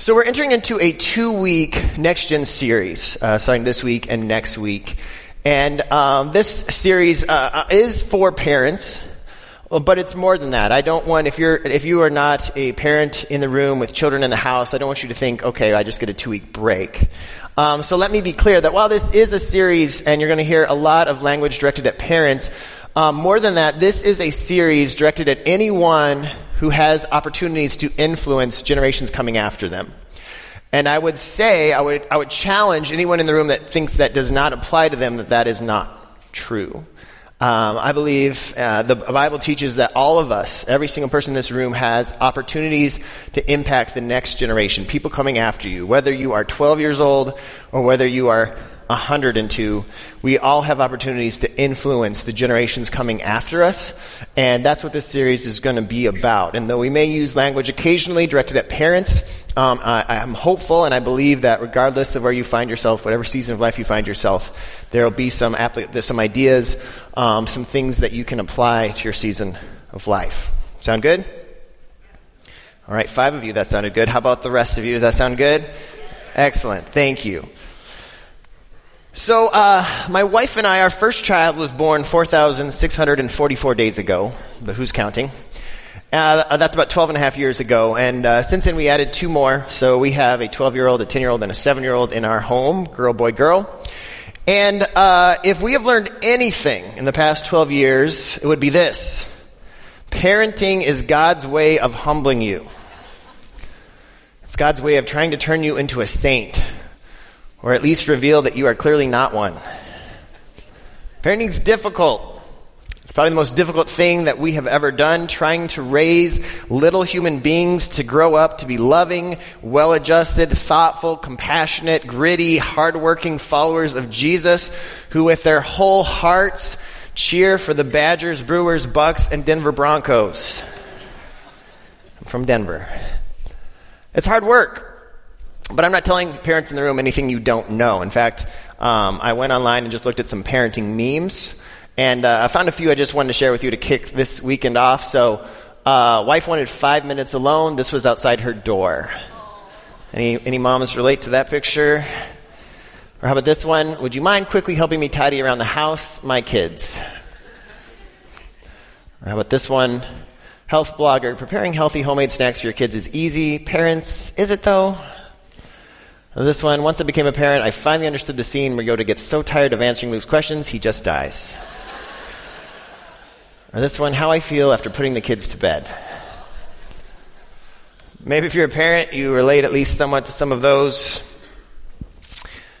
So we're entering into a two-week Next Gen series, uh, starting this week and next week. And um, this series uh, uh is for parents, but it's more than that. I don't want if you're if you are not a parent in the room with children in the house, I don't want you to think, okay, I just get a two-week break. Um, so let me be clear that while this is a series, and you're going to hear a lot of language directed at parents, um, more than that, this is a series directed at anyone who has opportunities to influence generations coming after them. And I would say, I would, I would challenge anyone in the room that thinks that does not apply to them that that is not true. Um, I believe uh, the Bible teaches that all of us, every single person in this room, has opportunities to impact the next generation, people coming after you, whether you are 12 years old or whether you are 102, we all have opportunities to influence the generations coming after us. And that's what this series is going to be about. And though we may use language occasionally directed at parents, um, I, am hopeful and I believe that regardless of where you find yourself, whatever season of life you find yourself, there will be some, some ideas, um, some things that you can apply to your season of life. Sound good? All right, five of you, that sounded good. How about the rest of you? Does that sound good? Excellent. Thank you. So, uh, my wife and I, our first child was born 4,644 days ago, but who's counting? Uh, that's about 12 and a half years ago. And uh, since then, we added two more. So we have a 12 year old, a 10 year old, and a 7 year old in our home girl, boy, girl. And uh, if we have learned anything in the past 12 years, it would be this parenting is God's way of humbling you, it's God's way of trying to turn you into a saint or at least reveal that you are clearly not one. Parenting's difficult. It's probably the most difficult thing that we have ever done, trying to raise little human beings to grow up to be loving, well-adjusted, thoughtful, compassionate, gritty, hardworking followers of Jesus who with their whole hearts cheer for the Badgers, Brewers, Bucks, and Denver Broncos. I'm from Denver. It's hard work. But I'm not telling parents in the room anything you don't know. In fact, um, I went online and just looked at some parenting memes, and uh, I found a few I just wanted to share with you to kick this weekend off. So, uh, wife wanted five minutes alone. This was outside her door. Any any moms relate to that picture? Or how about this one? Would you mind quickly helping me tidy around the house? My kids. Or how about this one? Health blogger, preparing healthy homemade snacks for your kids is easy. Parents, is it though? This one, once I became a parent, I finally understood the scene where Yoda gets so tired of answering Luke's questions, he just dies. or this one, how I feel after putting the kids to bed. Maybe if you're a parent, you relate at least somewhat to some of those.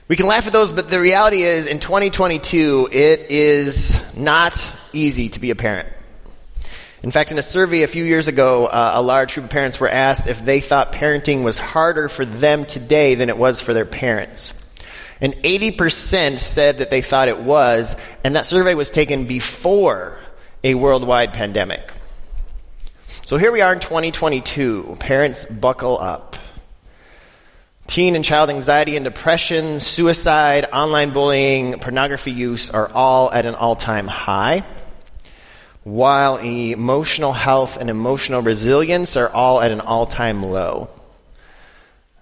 We can laugh at those, but the reality is in 2022, it is not easy to be a parent. In fact, in a survey a few years ago, uh, a large group of parents were asked if they thought parenting was harder for them today than it was for their parents. And 80% said that they thought it was, and that survey was taken before a worldwide pandemic. So here we are in 2022. Parents buckle up. Teen and child anxiety and depression, suicide, online bullying, pornography use are all at an all-time high while emotional health and emotional resilience are all at an all-time low.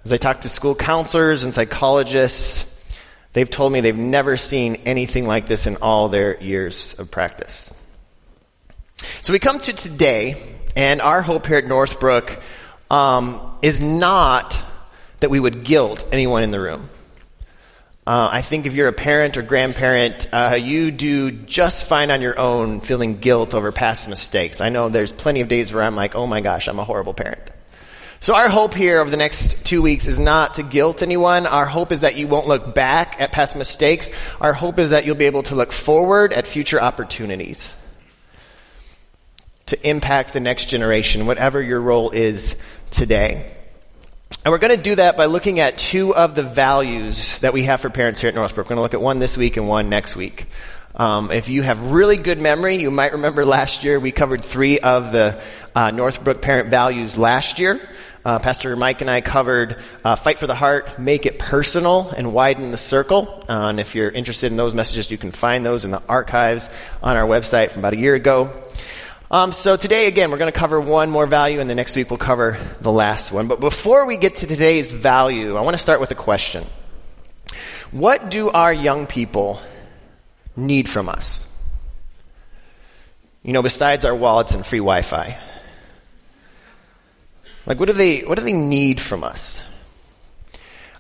As I talk to school counselors and psychologists, they've told me they've never seen anything like this in all their years of practice. So we come to today, and our hope here at Northbrook um, is not that we would guilt anyone in the room. Uh, I think if you're a parent or grandparent, uh, you do just fine on your own feeling guilt over past mistakes. I know there's plenty of days where I'm like, oh my gosh, I'm a horrible parent. So our hope here over the next two weeks is not to guilt anyone. Our hope is that you won't look back at past mistakes. Our hope is that you'll be able to look forward at future opportunities to impact the next generation, whatever your role is today. And we're going to do that by looking at two of the values that we have for parents here at Northbrook. We're going to look at one this week and one next week. Um, if you have really good memory, you might remember last year we covered three of the uh, Northbrook parent values last year. Uh, Pastor Mike and I covered uh, fight for the heart, make it personal, and widen the circle. Uh, and if you're interested in those messages, you can find those in the archives on our website from about a year ago. Um, so today, again, we're going to cover one more value, and the next week we'll cover the last one. But before we get to today's value, I want to start with a question. What do our young people need from us? You know, besides our wallets and free Wi-Fi. Like, what do they, what do they need from us?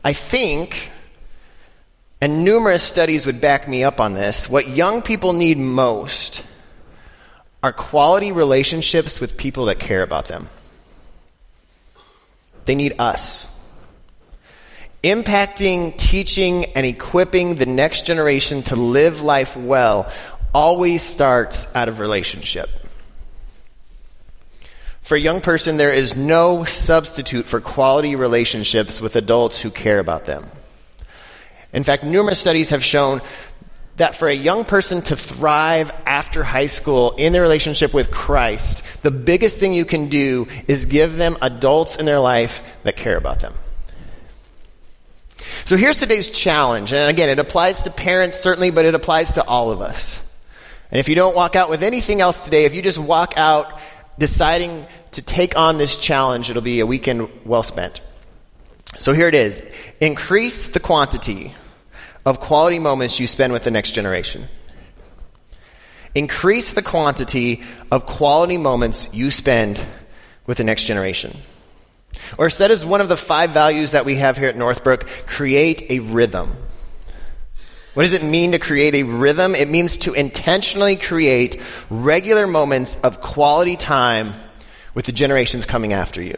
I think, and numerous studies would back me up on this, what young people need most are quality relationships with people that care about them. They need us. Impacting, teaching, and equipping the next generation to live life well always starts out of relationship. For a young person, there is no substitute for quality relationships with adults who care about them. In fact, numerous studies have shown that for a young person to thrive after high school in their relationship with Christ, the biggest thing you can do is give them adults in their life that care about them. So here's today's challenge. And again, it applies to parents certainly, but it applies to all of us. And if you don't walk out with anything else today, if you just walk out deciding to take on this challenge, it'll be a weekend well spent. So here it is. Increase the quantity of quality moments you spend with the next generation. Increase the quantity of quality moments you spend with the next generation. Or said as one of the five values that we have here at Northbrook, create a rhythm. What does it mean to create a rhythm? It means to intentionally create regular moments of quality time with the generations coming after you.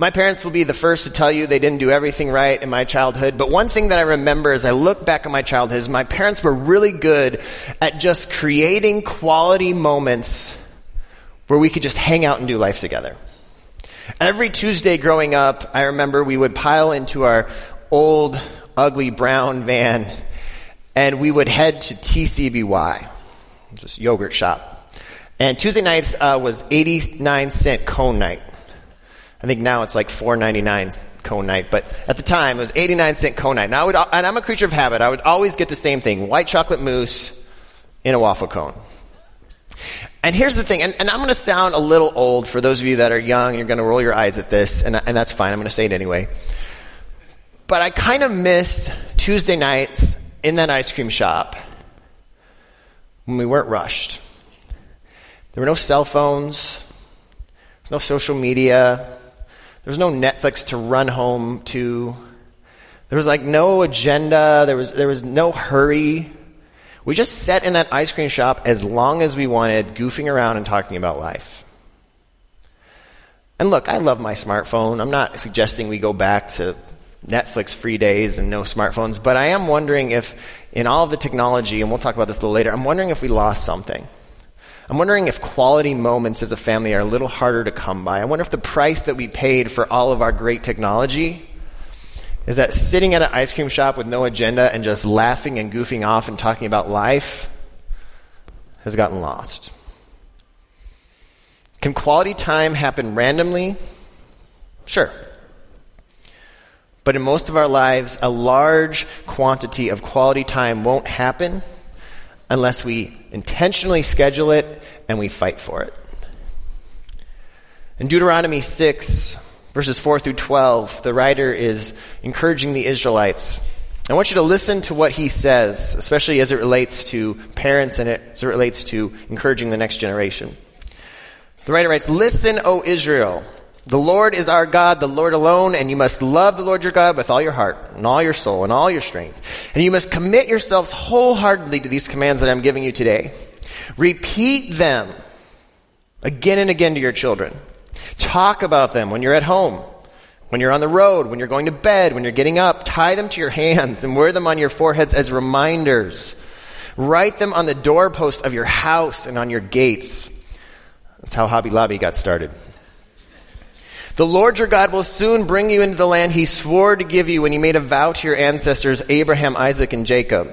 My parents will be the first to tell you they didn't do everything right in my childhood, but one thing that I remember as I look back at my childhood is my parents were really good at just creating quality moments where we could just hang out and do life together. Every Tuesday growing up, I remember we would pile into our old ugly brown van, and we would head to TCBY, this yogurt shop. And Tuesday nights uh, was 89 cent cone night. I think now it's like 4.99 cone night, but at the time it was 89 cent cone night. Now, I would and I'm a creature of habit. I would always get the same thing: white chocolate mousse in a waffle cone. And here's the thing, and, and I'm going to sound a little old for those of you that are young. You're going to roll your eyes at this, and, and that's fine. I'm going to say it anyway. But I kind of miss Tuesday nights in that ice cream shop when we weren't rushed. There were no cell phones, no social media, there was no Netflix to run home to. There was like no agenda, there was, there was no hurry. We just sat in that ice cream shop as long as we wanted, goofing around and talking about life. And look, I love my smartphone. I'm not suggesting we go back to Netflix free days and no smartphones, but I am wondering if in all of the technology, and we'll talk about this a little later, I'm wondering if we lost something. I'm wondering if quality moments as a family are a little harder to come by. I wonder if the price that we paid for all of our great technology is that sitting at an ice cream shop with no agenda and just laughing and goofing off and talking about life has gotten lost. Can quality time happen randomly? Sure. But in most of our lives, a large quantity of quality time won't happen unless we intentionally schedule it and we fight for it. In Deuteronomy 6, verses 4 through 12, the writer is encouraging the Israelites. I want you to listen to what he says, especially as it relates to parents and as it relates to encouraging the next generation. The writer writes, Listen, O Israel. The Lord is our God, the Lord alone, and you must love the Lord your God with all your heart, and all your soul, and all your strength. And you must commit yourselves wholeheartedly to these commands that I'm giving you today. Repeat them again and again to your children. Talk about them when you're at home, when you're on the road, when you're going to bed, when you're getting up. Tie them to your hands and wear them on your foreheads as reminders. Write them on the doorpost of your house and on your gates. That's how Hobby Lobby got started. The Lord your God will soon bring you into the land he swore to give you when he made a vow to your ancestors, Abraham, Isaac, and Jacob.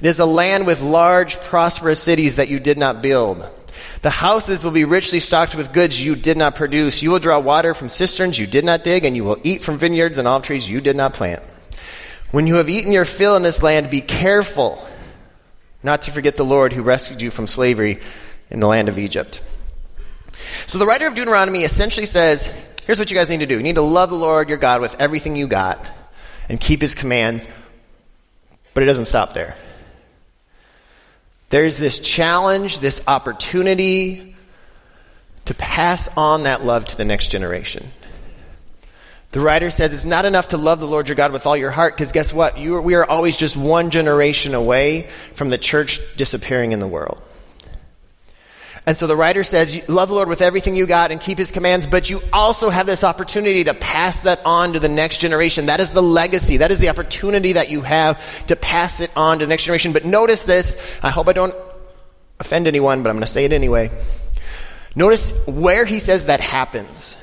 It is a land with large, prosperous cities that you did not build. The houses will be richly stocked with goods you did not produce. You will draw water from cisterns you did not dig, and you will eat from vineyards and olive trees you did not plant. When you have eaten your fill in this land, be careful not to forget the Lord who rescued you from slavery in the land of Egypt. So the writer of Deuteronomy essentially says, here's what you guys need to do. You need to love the Lord your God with everything you got and keep his commands, but it doesn't stop there. There's this challenge, this opportunity to pass on that love to the next generation. The writer says it's not enough to love the Lord your God with all your heart, because guess what? Are, we are always just one generation away from the church disappearing in the world. And so the writer says, love the Lord with everything you got and keep his commands, but you also have this opportunity to pass that on to the next generation. That is the legacy. That is the opportunity that you have to pass it on to the next generation. But notice this. I hope I don't offend anyone, but I'm going to say it anyway. Notice where he says that happens.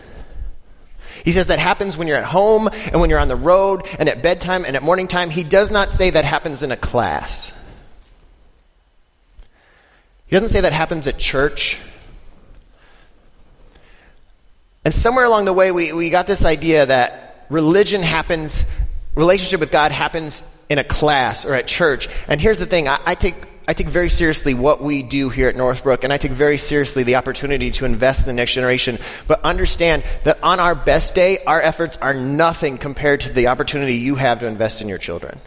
He says that happens when you're at home and when you're on the road and at bedtime and at morning time. He does not say that happens in a class. He doesn't say that happens at church. And somewhere along the way, we, we got this idea that religion happens, relationship with God happens in a class or at church. And here's the thing, I, I take I take very seriously what we do here at Northbrook, and I take very seriously the opportunity to invest in the next generation. But understand that on our best day, our efforts are nothing compared to the opportunity you have to invest in your children.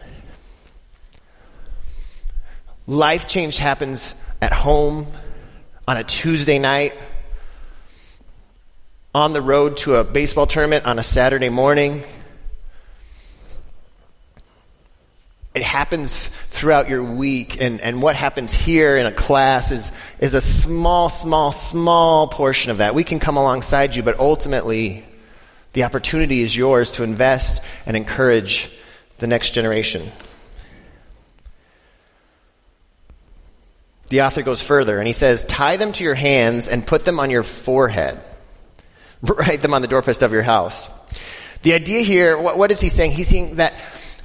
Life change happens at home, on a Tuesday night, on the road to a baseball tournament on a Saturday morning. It happens throughout your week, and, and what happens here in a class is, is a small, small, small portion of that. We can come alongside you, but ultimately, the opportunity is yours to invest and encourage the next generation. The author goes further and he says, tie them to your hands and put them on your forehead. Write them on the doorpost of your house. The idea here, what, what is he saying? He's saying that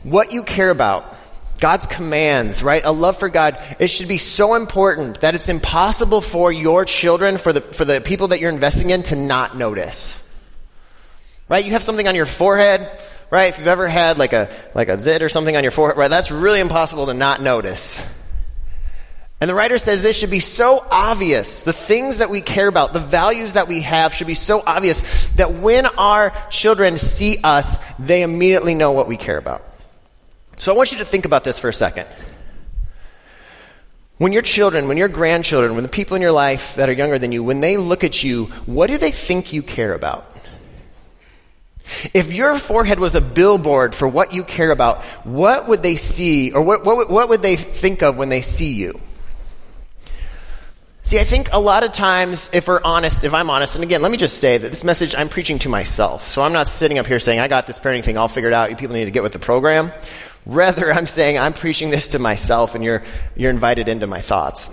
what you care about, God's commands, right? A love for God, it should be so important that it's impossible for your children, for the, for the people that you're investing in to not notice. Right? You have something on your forehead, right? If you've ever had like a, like a zit or something on your forehead, right? That's really impossible to not notice. And the writer says this should be so obvious. The things that we care about, the values that we have should be so obvious that when our children see us, they immediately know what we care about. So I want you to think about this for a second. When your children, when your grandchildren, when the people in your life that are younger than you, when they look at you, what do they think you care about? If your forehead was a billboard for what you care about, what would they see, or what, what, what would they think of when they see you? See, I think a lot of times, if we're honest, if I'm honest, and again, let me just say that this message I'm preaching to myself. So I'm not sitting up here saying, I got this parenting thing all figured out. You people need to get with the program. Rather, I'm saying I'm preaching this to myself and you're, you're invited into my thoughts.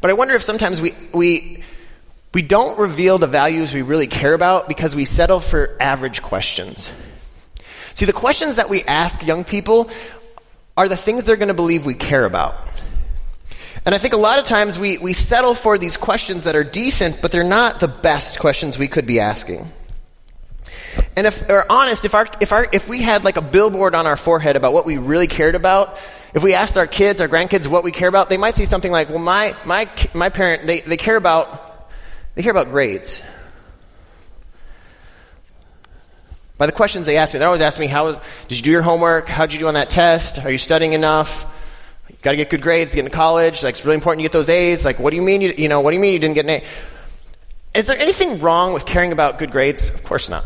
But I wonder if sometimes we, we, we don't reveal the values we really care about because we settle for average questions. See, the questions that we ask young people are the things they're going to believe we care about. And I think a lot of times we, we settle for these questions that are decent, but they're not the best questions we could be asking. And if we're honest, if our, if our, if we had like a billboard on our forehead about what we really cared about, if we asked our kids, our grandkids what we care about, they might see something like, well, my, my, my parent, they, they care about, they care about grades. By the questions they ask me, they're always asking me, how was, did you do your homework? How did you do on that test? Are you studying enough? Got to get good grades to get into college. Like, it's really important you get those A's. Like, what do you mean you, you know, what do you mean you didn't get an A? Is there anything wrong with caring about good grades? Of course not.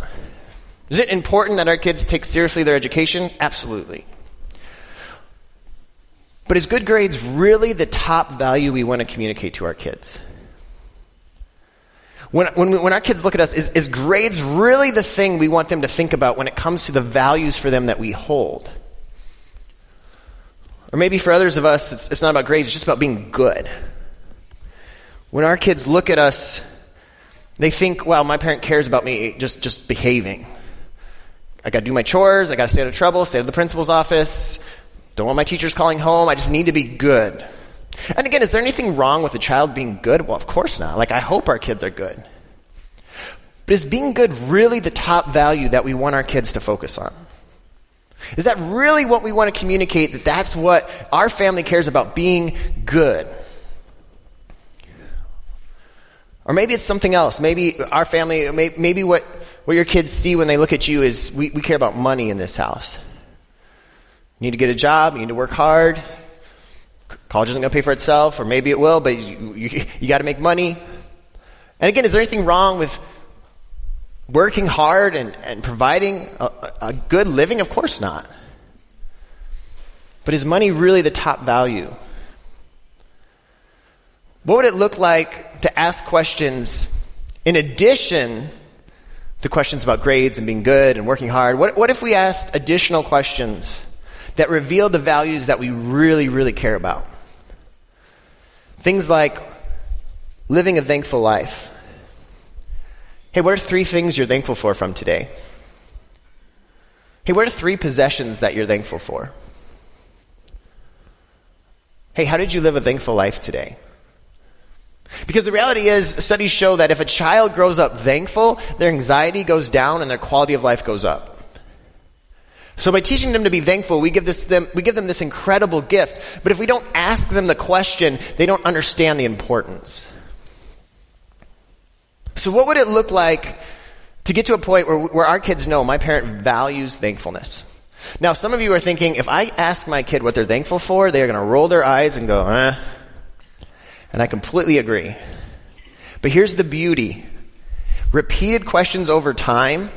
Is it important that our kids take seriously their education? Absolutely. But is good grades really the top value we want to communicate to our kids? When, when, we, when our kids look at us, is, is grades really the thing we want them to think about when it comes to the values for them that we hold? Or maybe for others of us, it's, it's not about grades, it's just about being good. When our kids look at us, they think, wow, my parent cares about me just, just behaving. I gotta do my chores, I gotta stay out of trouble, stay out of the principal's office, don't want my teachers calling home, I just need to be good. And again, is there anything wrong with a child being good? Well, of course not. Like, I hope our kids are good. But is being good really the top value that we want our kids to focus on? Is that really what we want to communicate? That that's what our family cares about, being good. Or maybe it's something else. Maybe our family, maybe what, what your kids see when they look at you is we, we care about money in this house. You need to get a job, you need to work hard. College isn't going to pay for itself, or maybe it will, but you, you, you got to make money. And again, is there anything wrong with working hard and, and providing a, a good living? Of course not. But is money really the top value? What would it look like to ask questions in addition to questions about grades and being good and working hard? What, what if we asked additional questions that reveal the values that we really, really care about? Things like living a thankful life. Hey, what are three things you're thankful for from today? Hey, what are three possessions that you're thankful for? Hey, how did you live a thankful life today? Because the reality is, studies show that if a child grows up thankful, their anxiety goes down and their quality of life goes up. So by teaching them to be thankful, we give this them, we give them this incredible gift. But if we don't ask them the question, they don't understand the importance. So what would it look like to get to a point where, where our kids know my parent values thankfulness? Now, some of you are thinking, if I ask my kid what they're thankful for, they're going to roll their eyes and go, eh. And I completely agree. But here's the beauty. Repeated questions over time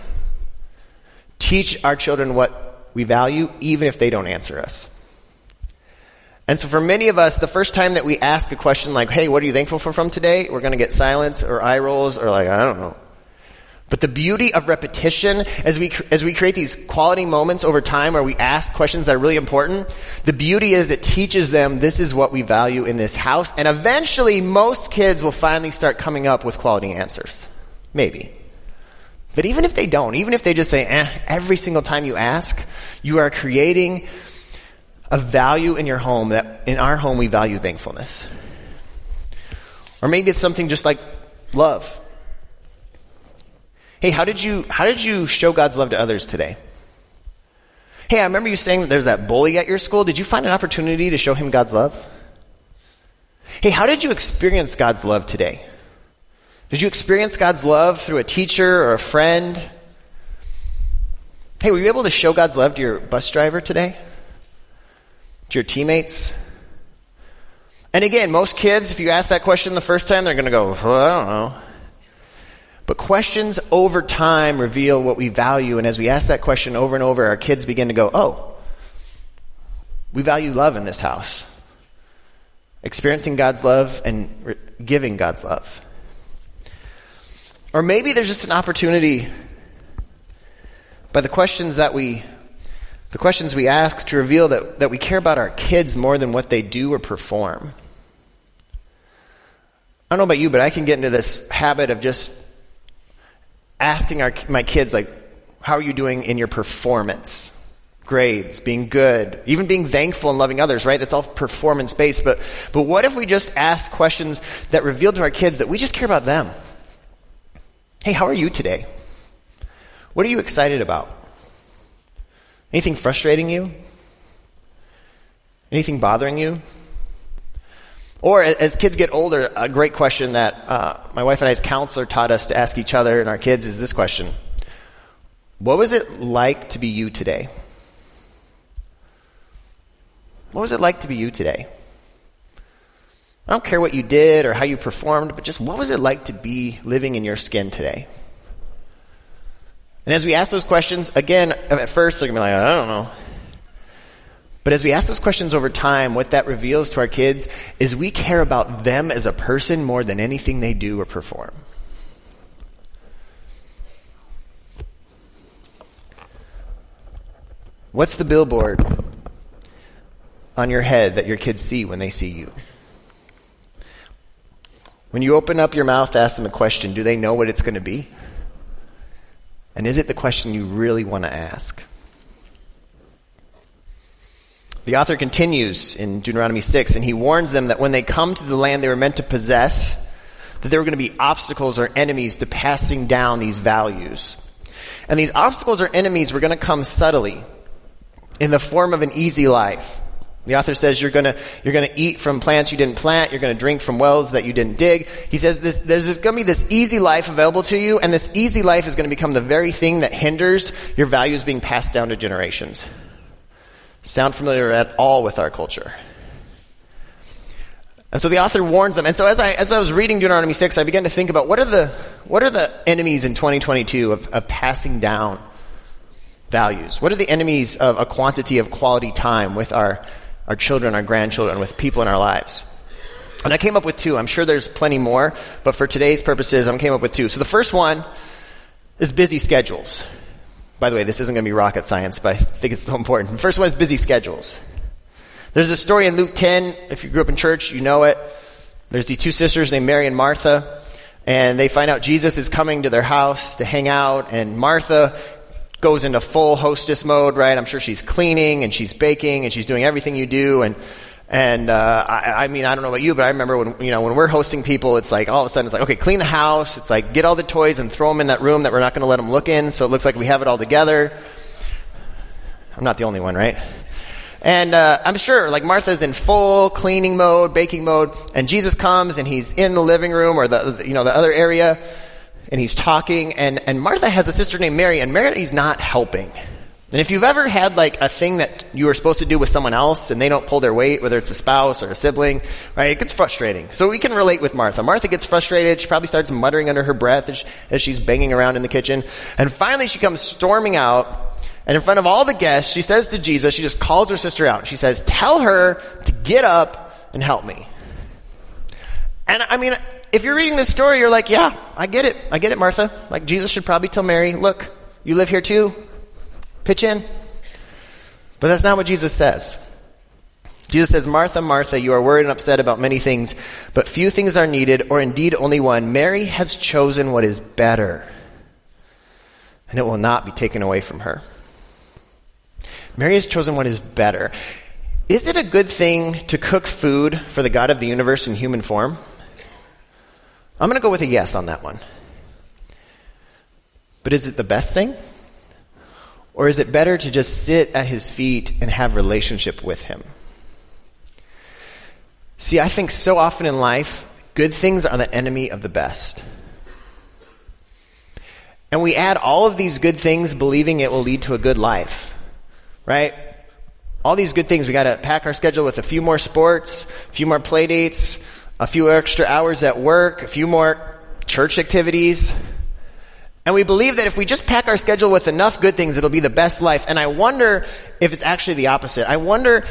teach our children what we value, even if they don't answer us. And so for many of us, the first time that we ask a question like, hey, what are you thankful for from today? We're going to get silence or eye rolls or like, I don't know. But the beauty of repetition, as we, as we create these quality moments over time where we ask questions that are really important, the beauty is it teaches them this is what we value in this house. And eventually most kids will finally start coming up with quality answers. Maybe. But even if they don't, even if they just say, eh, every single time you ask, you are creating a value in your home that in our home we value thankfulness. Or maybe it's something just like love. Hey, how did you, how did you show God's love to others today? Hey, I remember you saying that there's that bully at your school. Did you find an opportunity to show him God's love? Hey, how did you experience God's love today? Did you experience God's love through a teacher or a friend? Hey, were you able to show God's love to your bus driver today? To your teammates? And again, most kids, if you ask that question the first time, they're going to go, well, I don't know. But questions over time reveal what we value. And as we ask that question over and over, our kids begin to go, oh, we value love in this house. Experiencing God's love and re- giving God's love. Or maybe there's just an opportunity by the questions that we, the questions we ask to reveal that, that we care about our kids more than what they do or perform. I don't know about you, but I can get into this habit of just asking our, my kids, like, how are you doing in your performance? Grades, being good, even being thankful and loving others, right? That's all performance based. But, but what if we just ask questions that reveal to our kids that we just care about them? Hey, how are you today? What are you excited about? Anything frustrating you? Anything bothering you? Or as kids get older, a great question that uh, my wife and I's counselor taught us to ask each other and our kids is this question. What was it like to be you today? What was it like to be you today? I don't care what you did or how you performed, but just what was it like to be living in your skin today? And as we ask those questions, again, at first they're going to be like, I don't know. But as we ask those questions over time, what that reveals to our kids is we care about them as a person more than anything they do or perform. What's the billboard on your head that your kids see when they see you? When you open up your mouth to ask them a question, do they know what it's going to be? And is it the question you really want to ask? The author continues in Deuteronomy 6, and he warns them that when they come to the land they were meant to possess, that there were going to be obstacles or enemies to passing down these values. And these obstacles or enemies were going to come subtly in the form of an easy life, The author says you're gonna, you're gonna eat from plants you didn't plant, you're gonna drink from wells that you didn't dig. He says this, there's gonna be this easy life available to you, and this easy life is gonna become the very thing that hinders your values being passed down to generations. Sound familiar at all with our culture? And so the author warns them. And so as I, as I was reading Deuteronomy 6, I began to think about what are the, what are the enemies in 2022 of, of passing down values? What are the enemies of a quantity of quality time with our, our children, our grandchildren, with people in our lives? And I came up with two. I'm sure there's plenty more, but for today's purposes, I came up with two. So the first one is busy schedules. By the way, this isn't going to be rocket science, but I think it's so important. The first one is busy schedules. There's a story in Luke 10. If you grew up in church, you know it. There's these two sisters named Mary and Martha, and they find out Jesus is coming to their house to hang out, and Martha goes into full hostess mode, right? I'm sure she's cleaning and she's baking and she's doing everything you do, and and uh, I, I mean, I don't know about you, but I remember when you know when we're hosting people, it's like all of a sudden it's like, okay, clean the house. It's like get all the toys and throw them in that room that we're not going to let them look in, so it looks like we have it all together. I'm not the only one, right? And uh, I'm sure, like Martha's in full cleaning mode, baking mode, and Jesus comes and he's in the living room or the you know the other area, and he's talking. And and Martha has a sister named Mary, and Mary's not helping. And if you've ever had like a thing that you were supposed to do with someone else and they don't pull their weight, whether it's a spouse or a sibling, right, it gets frustrating. So we can relate with Martha. Martha gets frustrated. She probably starts muttering under her breath as, as she's banging around in the kitchen. And finally she comes storming out and in front of all the guests, she says to Jesus, she just calls her sister out. She says, tell her to get up and help me. And I mean, if you're reading this story, you're like, yeah, I get it. I get it, Martha. Like Jesus should probably tell Mary, look, you live here too. Pitch in. But that's not what Jesus says. Jesus says, Martha, Martha, you are worried and upset about many things, but few things are needed, or indeed only one. Mary has chosen what is better, and it will not be taken away from her. Mary has chosen what is better. Is it a good thing to cook food for the God of the universe in human form? I'm going to go with a yes on that one. But is it the best thing? Or is it better to just sit at his feet and have relationship with him? See, I think so often in life, good things are the enemy of the best. And we add all of these good things believing it will lead to a good life right? All these good things. We got to pack our schedule with a few more sports, a few more play dates, a few extra hours at work, a few more church activities. And we believe that if we just pack our schedule with enough good things, it'll be the best life. And I wonder if it's actually the opposite. I wonder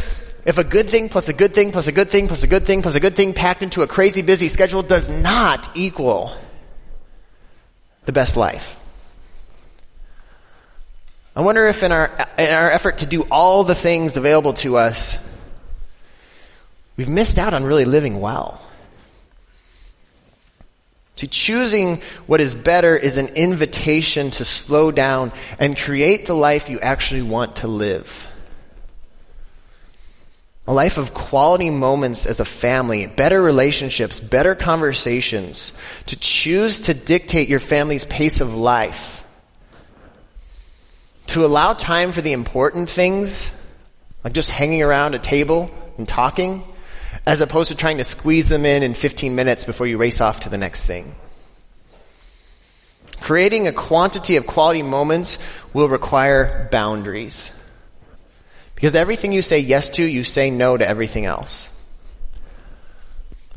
if a good thing plus a good thing plus a good thing plus a good thing plus a good thing packed into a crazy busy schedule does not equal the best life. I wonder if in our, in our effort to do all the things available to us, we've missed out on really living well. See, choosing what is better is an invitation to slow down and create the life you actually want to live. A life of quality moments as a family, better relationships, better conversations, to choose to dictate your family's pace of life to allow time for the important things, like just hanging around a table and talking, as opposed to trying to squeeze them in in 15 minutes before you race off to the next thing. Creating a quantity of quality moments will require boundaries. Because everything you say yes to, you say no to everything else.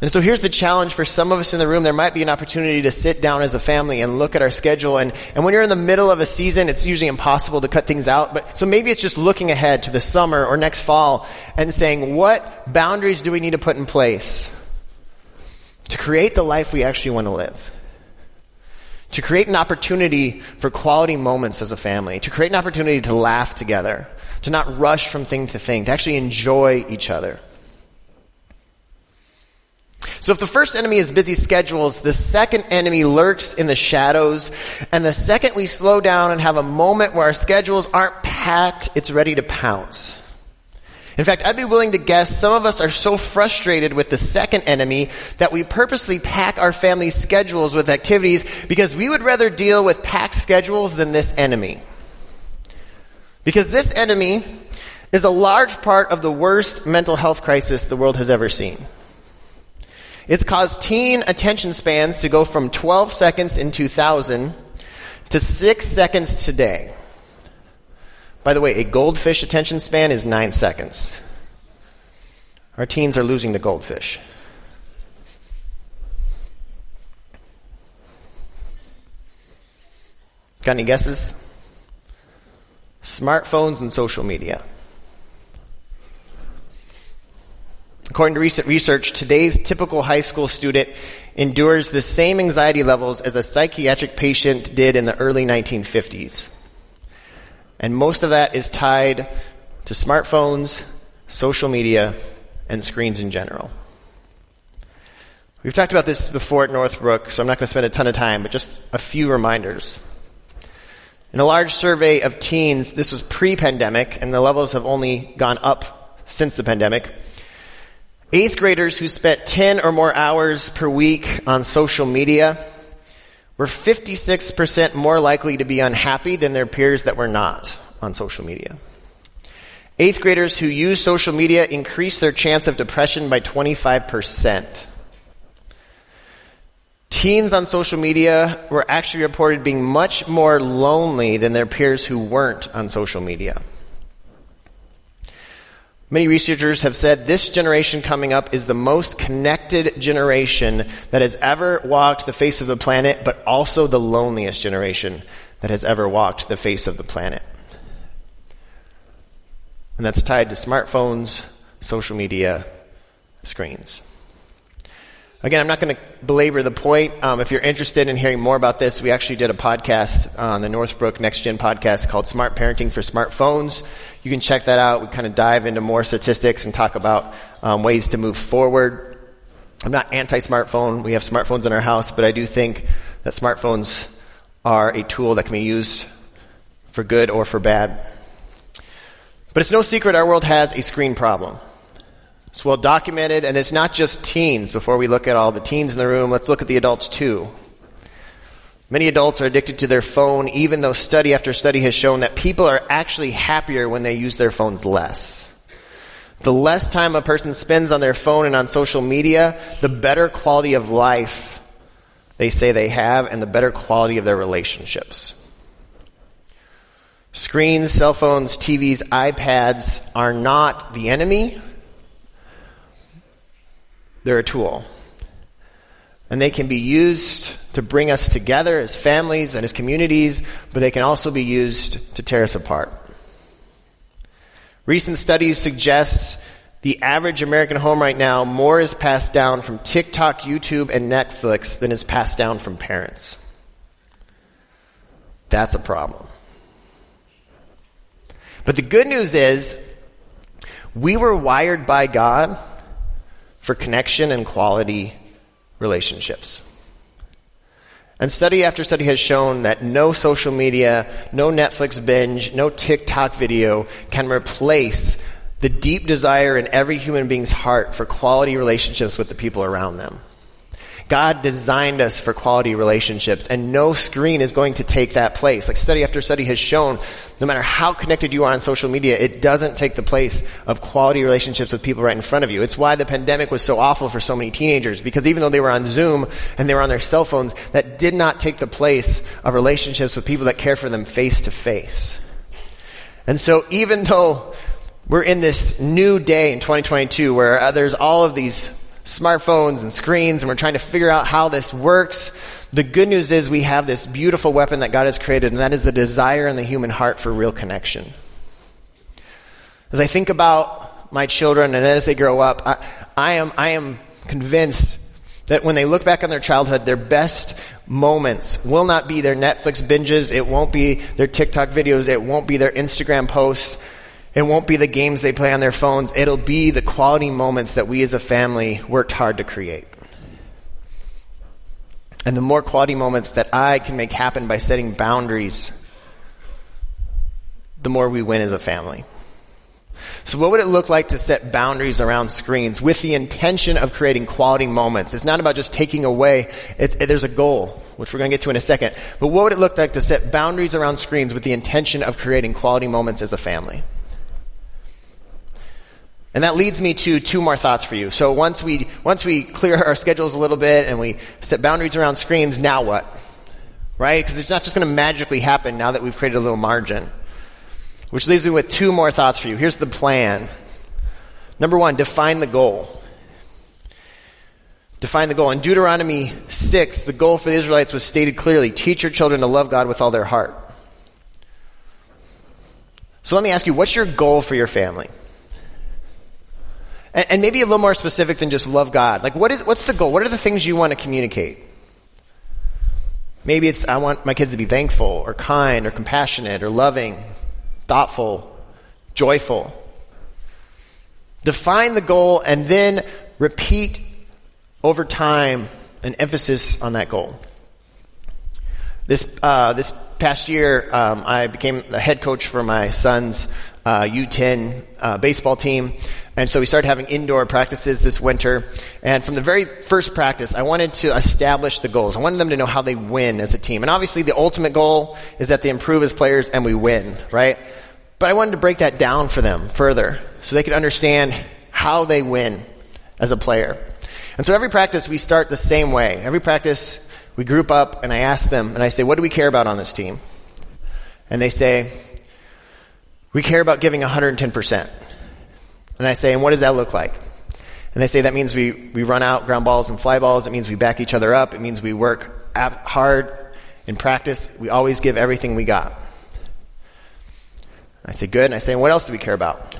And so here's the challenge for some of us in the room. There might be an opportunity to sit down as a family and look at our schedule. And, and when you're in the middle of a season, it's usually impossible to cut things out. But, so maybe it's just looking ahead to the summer or next fall and saying, what boundaries do we need to put in place to create the life we actually want to live? To create an opportunity for quality moments as a family. To create an opportunity to laugh together. To not rush from thing to thing. To actually enjoy each other. So if the first enemy is busy schedules, the second enemy lurks in the shadows. And the second we slow down and have a moment where our schedules aren't packed, it's ready to pounce. In fact, I'd be willing to guess some of us are so frustrated with the second enemy that we purposely pack our family schedules with activities because we would rather deal with packed schedules than this enemy. Because this enemy is a large part of the worst mental health crisis the world has ever seen. It's caused teen attention spans to go from 12 seconds in 2000 to 6 seconds today. By the way, a goldfish attention span is 9 seconds. Our teens are losing to goldfish. Got any guesses? Smartphones and social media. According to recent research, today's typical high school student endures the same anxiety levels as a psychiatric patient did in the early 1950s. And most of that is tied to smartphones, social media, and screens in general. We've talked about this before at Northbrook, so I'm not going to spend a ton of time, but just a few reminders. In a large survey of teens, this was pre-pandemic, and the levels have only gone up since the pandemic. Eighth graders who spent 10 or more hours per week on social media were 56% more likely to be unhappy than their peers that were not on social media. Eighth graders who use social media increased their chance of depression by 25%. Teens on social media were actually reported being much more lonely than their peers who weren't on social media. Many researchers have said this generation coming up is the most connected generation that has ever walked the face of the planet, but also the loneliest generation that has ever walked the face of the planet. And that's tied to smartphones, social media, screens. Again, I'm not going to belabor the point. Um, if you're interested in hearing more about this, we actually did a podcast on the Northbrook Next Gen podcast called Smart Parenting for Smartphones. You can check that out. We kind of dive into more statistics and talk about um, ways to move forward. I'm not anti-smartphone. We have smartphones in our house, but I do think that smartphones are a tool that can be used for good or for bad. But it's no secret our world has a screen problem. It's well documented, and it's not just teens. Before we look at all the teens in the room, let's look at the adults too. Many adults are addicted to their phone, even though study after study has shown that people are actually happier when they use their phones less. The less time a person spends on their phone and on social media, the better quality of life they say they have and the better quality of their relationships. Screens, cell phones, TVs, iPads are not the enemy. They're a tool. And they can be used to bring us together as families and as communities, but they can also be used to tear us apart. Recent studies suggest the average American home right now, more is passed down from TikTok, YouTube, and Netflix than is passed down from parents. That's a problem. But the good news is, we were wired by God for connection and quality relationships. And study after study has shown that no social media, no Netflix binge, no TikTok video can replace the deep desire in every human being's heart for quality relationships with the people around them. God designed us for quality relationships and no screen is going to take that place. Like study after study has shown, no matter how connected you are on social media, it doesn't take the place of quality relationships with people right in front of you. It's why the pandemic was so awful for so many teenagers because even though they were on Zoom and they were on their cell phones, that did not take the place of relationships with people that care for them face to face. And so even though we're in this new day in 2022 where there's all of these smartphones and screens and we're trying to figure out how this works. The good news is we have this beautiful weapon that God has created and that is the desire in the human heart for real connection. As I think about my children and as they grow up, I, I am, I am convinced that when they look back on their childhood, their best moments will not be their Netflix binges. It won't be their TikTok videos. It won't be their Instagram posts. It won't be the games they play on their phones. It'll be the quality moments that we as a family worked hard to create. And the more quality moments that I can make happen by setting boundaries, the more we win as a family. So what would it look like to set boundaries around screens with the intention of creating quality moments? It's not about just taking away. It, there's a goal, which we're going to get to in a second. But what would it look like to set boundaries around screens with the intention of creating quality moments as a family? And that leads me to two more thoughts for you. So once we, once we clear our schedules a little bit and we set boundaries around screens, now what? Right? Because it's not just going to magically happen now that we've created a little margin. Which leaves me with two more thoughts for you. Here's the plan. Number one, define the goal. Define the goal. In Deuteronomy 6, the goal for the Israelites was stated clearly. Teach your children to love God with all their heart. So let me ask you, what's your goal for your family? And, and maybe a little more specific than just love God. Like what is, what's the goal? What are the things you want to communicate? Maybe it's, I want my kids to be thankful or kind or compassionate or loving, thoughtful, joyful. Define the goal and then repeat over time an emphasis on that goal. This, uh, this past year, um, I became the head coach for my son's uh, U10 uh, baseball team, and so we started having indoor practices this winter. And from the very first practice, I wanted to establish the goals. I wanted them to know how they win as a team. And obviously, the ultimate goal is that they improve as players and we win, right? But I wanted to break that down for them further, so they could understand how they win as a player. And so every practice we start the same way. Every practice we group up and I ask them and I say, what do we care about on this team? And they say, we care about giving 110%. And I say, and what does that look like? And they say that means we, we run out ground balls and fly balls. It means we back each other up. It means we work hard in practice. We always give everything we got. I say, good. And I say, and what else do we care about?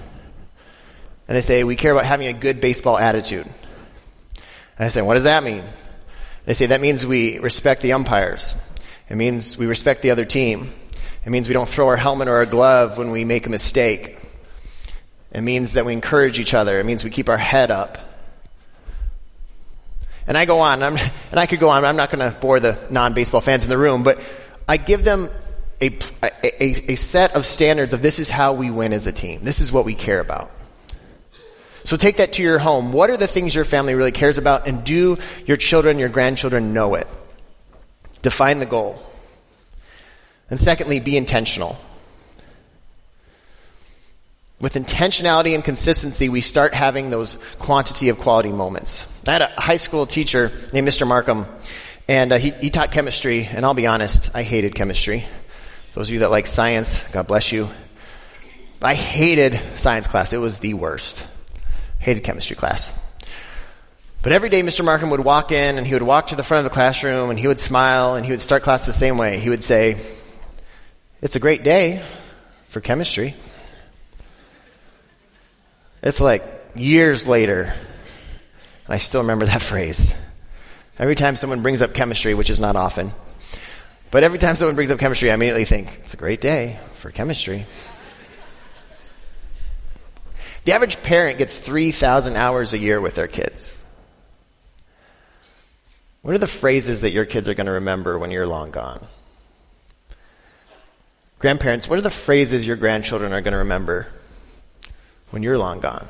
And they say, we care about having a good baseball attitude. And I say, what does that mean? They say that means we respect the umpires. It means we respect the other team. It means we don't throw our helmet or our glove when we make a mistake. It means that we encourage each other. It means we keep our head up. And I go on, I'm, and I could go on, I'm not going to bore the non-baseball fans in the room, but I give them a, a, a set of standards of this is how we win as a team. This is what we care about. So take that to your home. What are the things your family really cares about and do your children, your grandchildren know it? Define the goal. And secondly, be intentional. With intentionality and consistency, we start having those quantity of quality moments. I had a high school teacher named Mr. Markham, and uh, he, he taught chemistry, and I'll be honest, I hated chemistry. Those of you that like science, God bless you. I hated science class. It was the worst. Hated chemistry class. But every day Mr. Markham would walk in and he would walk to the front of the classroom and he would smile and he would start class the same way. He would say, it's a great day for chemistry. It's like years later, and I still remember that phrase. Every time someone brings up chemistry, which is not often, but every time someone brings up chemistry, I immediately think, it's a great day for chemistry. The average parent gets 3,000 hours a year with their kids. What are the phrases that your kids are going to remember when you're long gone? Grandparents, what are the phrases your grandchildren are going to remember when you're long gone?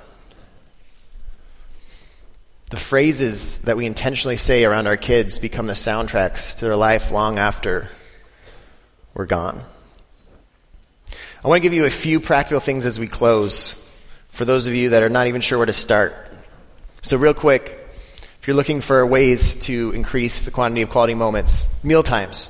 The phrases that we intentionally say around our kids become the soundtracks to their life long after we're gone. I want to give you a few practical things as we close for those of you that are not even sure where to start. So real quick, if you're looking for ways to increase the quantity of quality moments, meal times.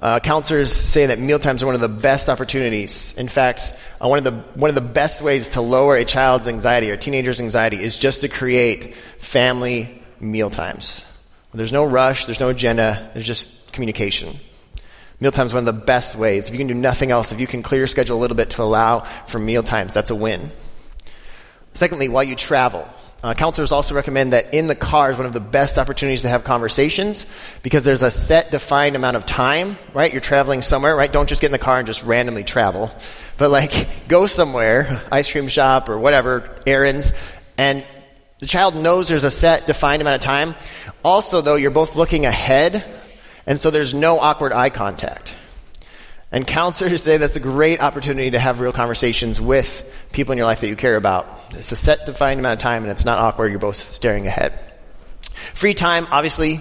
Uh, counselors say that meal times are one of the best opportunities. In fact, uh, one of the one of the best ways to lower a child's anxiety or teenager's anxiety is just to create family meal times. There's no rush, there's no agenda, there's just communication. Mealtime is one of the best ways. If you can do nothing else, if you can clear your schedule a little bit to allow for meal times, that's a win. Secondly, while you travel, uh, counselors also recommend that in the car is one of the best opportunities to have conversations because there's a set defined amount of time, right? You're traveling somewhere, right? Don't just get in the car and just randomly travel, but like go somewhere, ice cream shop or whatever, errands, and the child knows there's a set defined amount of time. Also though, you're both looking ahead and so there's no awkward eye contact. And counselors say that's a great opportunity to have real conversations with people in your life that you care about. It's a set defined amount of time and it's not awkward. You're both staring ahead. Free time, obviously,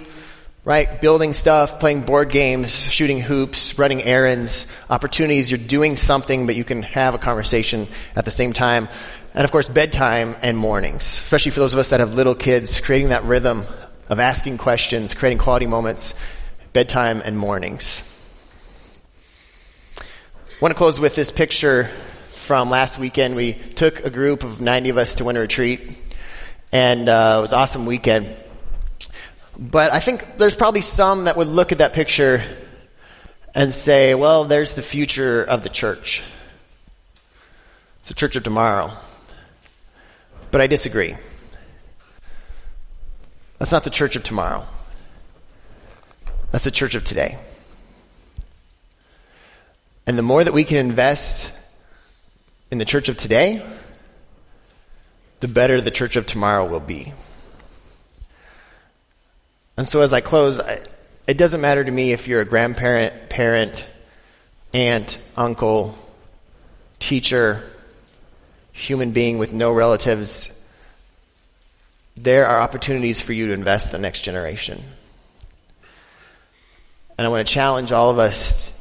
right? Building stuff, playing board games, shooting hoops, running errands, opportunities. You're doing something, but you can have a conversation at the same time. And of course, bedtime and mornings, especially for those of us that have little kids, creating that rhythm of asking questions, creating quality moments, bedtime and mornings. I want to close with this picture from last weekend. We took a group of 90 of us to winter retreat, and uh, it was an awesome weekend. But I think there's probably some that would look at that picture and say, well, there's the future of the church. It's the church of tomorrow. But I disagree. That's not the church of tomorrow. That's the church of today. And the more that we can invest in the church of today, the better the church of tomorrow will be. And so as I close, I, it doesn't matter to me if you're a grandparent, parent, aunt, uncle, teacher, human being with no relatives. There are opportunities for you to invest the next generation. And I want to challenge all of us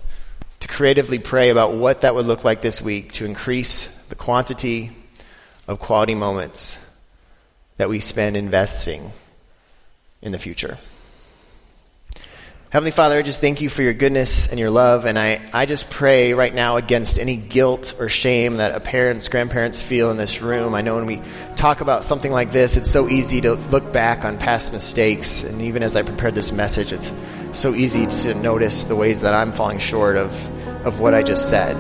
to creatively pray about what that would look like this week to increase the quantity of quality moments that we spend investing in the future. Heavenly Father, I just thank you for your goodness and your love, and I, I just pray right now against any guilt or shame that a parents, grandparents feel in this room. I know when we talk about something like this, it's so easy to look back on past mistakes, and even as I prepared this message, it's so easy to notice the ways that I'm falling short of, of what I just said.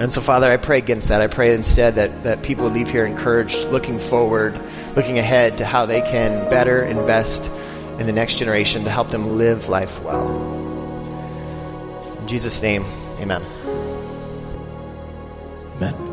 And so, Father, I pray against that. I pray instead that, that people leave here encouraged, looking forward, looking ahead to how they can better invest in the next generation to help them live life well. In Jesus' name, amen. Amen.